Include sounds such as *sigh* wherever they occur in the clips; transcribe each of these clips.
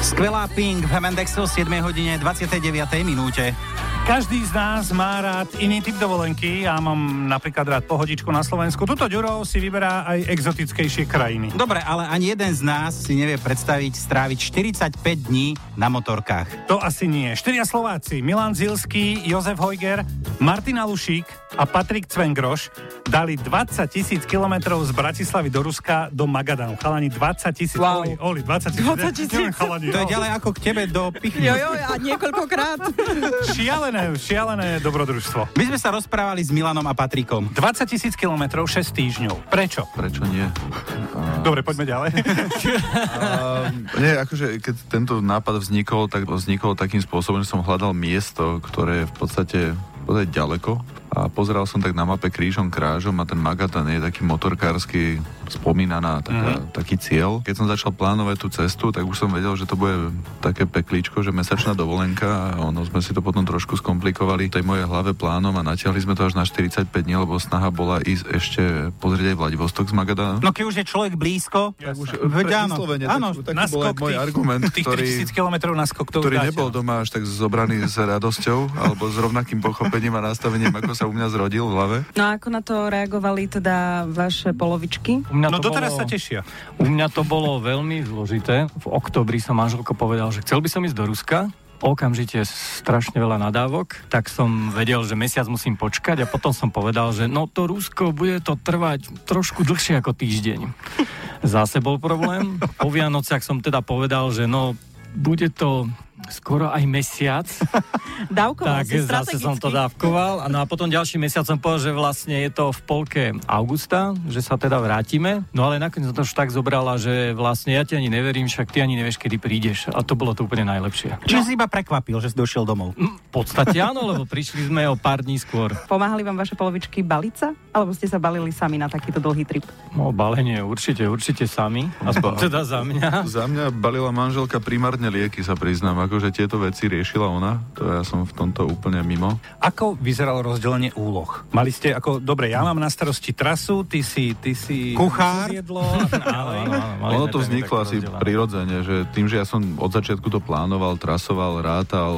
Skvelá Pink v Hemendexu 7 hodine 29. minúte. Každý z nás má rád iný typ dovolenky. Ja mám napríklad rád pohodičku na Slovensku. Tuto Ďuro si vyberá aj exotickejšie krajiny. Dobre, ale ani jeden z nás si nevie predstaviť stráviť 45 dní na motorkách. To asi nie. Štyria Slováci, Milan Zilský, Jozef Hojger, Martina Lušík a Patrik Cvengroš dali 20 tisíc kilometrov z Bratislavy do Ruska do Magadanu. Chalani 20 tisíc. Wow. Oli, Oli, 20 tisíc. 20 tisíc. To je ďalej ako k tebe do Pichny. Jo, jo, a niekoľkokrát. Šialené, šialené dobrodružstvo. My sme sa rozprávali s Milanom a Patrikom. 20 tisíc kilometrov, 6 týždňov. Prečo? Prečo nie? *laughs* Dobre, poďme ďalej. A, *laughs* nie, akože keď tento nápad vznikol, tak vznikol takým spôsobom, že som hľadal miesto, ktoré je v podstate, v podstate ďaleko a pozeral som tak na mape krížom krážom a ten Magadan je taký motorkársky spomínaná taká, mm. taký cieľ. Keď som začal plánovať tú cestu, tak už som vedel, že to bude také peklíčko, že mesačná dovolenka a ono sme si to potom trošku skomplikovali v tej mojej hlave plánom a natiahli sme to až na 45 dní, lebo snaha bola ísť ešte pozrieť aj Vladivostok z Magadanu. No keď už je človek blízko, Tak už áno, vyslovene, áno, tak, taký bol môj tých- argument, Tých ktorý, 3000 kilometrov na skok to ktorý dáte, nebol no. doma až tak zobraný s radosťou alebo s rovnakým pochopením a nastavením, ako sa u mňa zrodil v hlave. No a ako na to reagovali teda vaše polovičky? U mňa No to doteraz bolo, sa tešia. U mňa to bolo veľmi zložité. V oktobri som manželko povedal, že chcel by som ísť do Ruska, okamžite strašne veľa nadávok, tak som vedel, že mesiac musím počkať a potom som povedal, že no to Rusko bude to trvať trošku dlhšie ako týždeň. Zase bol problém. Po Vianociach som teda povedal, že no bude to skoro aj mesiac, *laughs* Dávkoval tak si zase som to dávkoval. No a potom ďalší mesiac som povedal, že vlastne je to v polke augusta, že sa teda vrátime. No ale nakoniec som to už tak zobrala, že vlastne ja ti ani neverím, však ty ani nevieš, kedy prídeš. A to bolo to úplne najlepšie. čiže si iba prekvapil, že si došiel domov. Mm, V podstate áno, lebo prišli sme o pár dní skôr. Pomáhali vám vaše polovičky baliť sa? Alebo ste sa balili sami na takýto dlhý trip? No balenie určite, určite sami. Aspoň *laughs* teda za mňa. Za mňa balila manželka primárne lieky, sa priznám. Akože tieto veci riešila ona. To ja som v tomto úplne mimo. Ako vyzeralo rozdelenie úloh? Mali ste, ako, dobre, ja mám na starosti trasu, ty si, ty si... Kuchár? Jedlo, *laughs* Áno, áno, Ono to vzniklo asi rozdelené. prirodzene, že tým, že ja som od začiatku to plánoval, trasoval, rátal,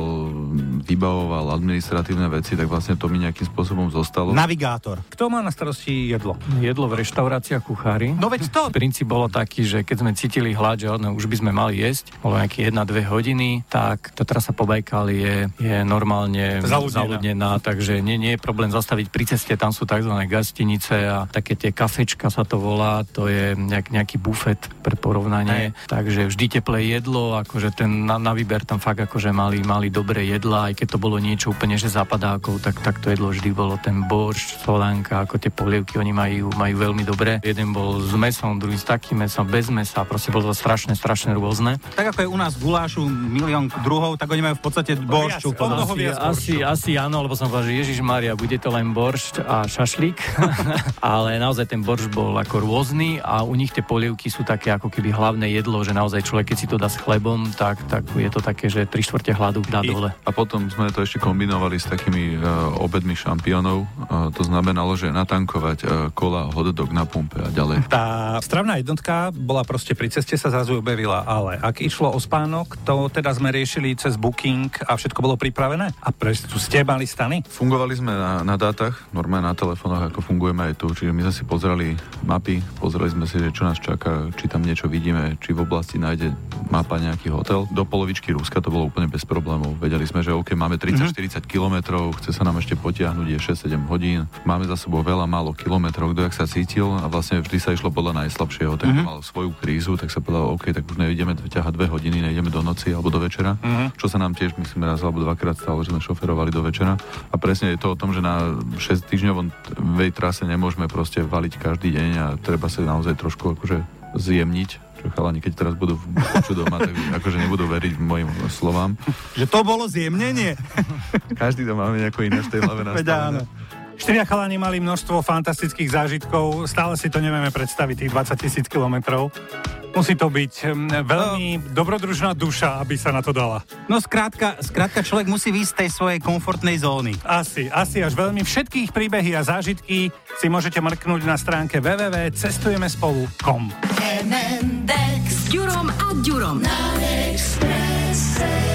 vybavoval administratívne veci, tak vlastne to mi nejakým spôsobom zostalo. Navigátor. Kto má na starosti jedlo? Jedlo v reštauráciách kuchári. No veď to. Princíp bolo taký, že keď sme cítili hlad, že no, už by sme mali jesť, bolo nejaké 1-2 hodiny, tak tá trasa po Bajkali je, je normálne Zaludnená. zaludnená, takže nie, nie je problém zastaviť pri ceste, tam sú tzv. gastinice a také tie kafečka sa to volá, to je nejak, nejaký bufet pre porovnanie, takže vždy teplé jedlo, akože ten na, na výber tam fakt akože mali, mali dobré jedla, aj keď to bolo niečo úplne, že zapadákov, tak, tak to jedlo vždy bolo ten boršč, solánka, ako tie polievky, oni majú, majú veľmi dobré. Jeden bol s mesom, druhý s takým mesom, bez mesa, proste bolo to strašne, strašne rôzne. Tak ako je u nás gulášu milión druhov, tak oni majú v podstate boršču. viac, o mnoho Asi, asi, asi áno, lebo som povedal, že Ježiš Maria, bude to len boršť a šašlík, *laughs* ale naozaj ten boršť bol ako rôzny a u nich tie polievky sú také ako keby hlavné jedlo, že naozaj človek, keď si to dá s chlebom, tak, tak je to také, že tri štvrte hladu dá I- dole. A potom sme to ešte kombinovali s takými uh, obedmi šampiónov. Uh, to znamenalo, že natankovať uh, kola hotdog na pumpe a ďalej. Tá stravná jednotka bola proste pri ceste sa zrazu objavila, ale ak išlo o spánok, to teda sme riešili cez booking a všetko bolo pripravené? A pre tu ste mali stany? Fungovali sme na, na dátach, normálne na telefónoch, ako fungujeme aj tu. Čiže my sme si pozreli mapy, pozreli sme si, že čo nás čaká, či tam niečo vidíme, či v oblasti nájde mapa nejaký hotel. Do polovičky Ruska to bolo úplne bez problémov. Vedeli sme, že OK, máme 30-40 kilometrov, chce sa nám ešte potiahnuť, je 6-7 hodín. Máme za sebou veľa málo kilometrov, kto jak sa cítil a vlastne vždy sa išlo podľa najslabšieho. Tak mm-hmm. mal svoju krízu, tak sa povedal, OK, tak už nejdeme ťahať dve hodiny, nejdeme do noci alebo do večera. Mm-hmm. Čo sa nám tiež, myslím, raz alebo dvakrát stalo, že sme šoferovali do večera. A presne je to o tom, že na 6 týždňovom trase nemôžeme proste valiť každý deň a treba sa naozaj trošku akože zjemniť čo chalani, keď teraz budú počuť doma, tak akože nebudú veriť mojim slovám. Že to bolo zjemnenie. *laughs* Každý to máme nejako iné v tej hlave nastavené. Štyria chalani mali množstvo fantastických zážitkov, stále si to nevieme predstaviť, tých 20 tisíc kilometrov. Musí to byť hm, veľmi dobrodružná duša, aby sa na to dala. No skrátka, skrátka človek musí výjsť z tej svojej komfortnej zóny. Asi, asi až veľmi. Všetkých príbehy a zážitky si môžete mrknúť na stránke www.cestujemespolu.com. M&X. S Ďurom a Ďurom. Na Expresse.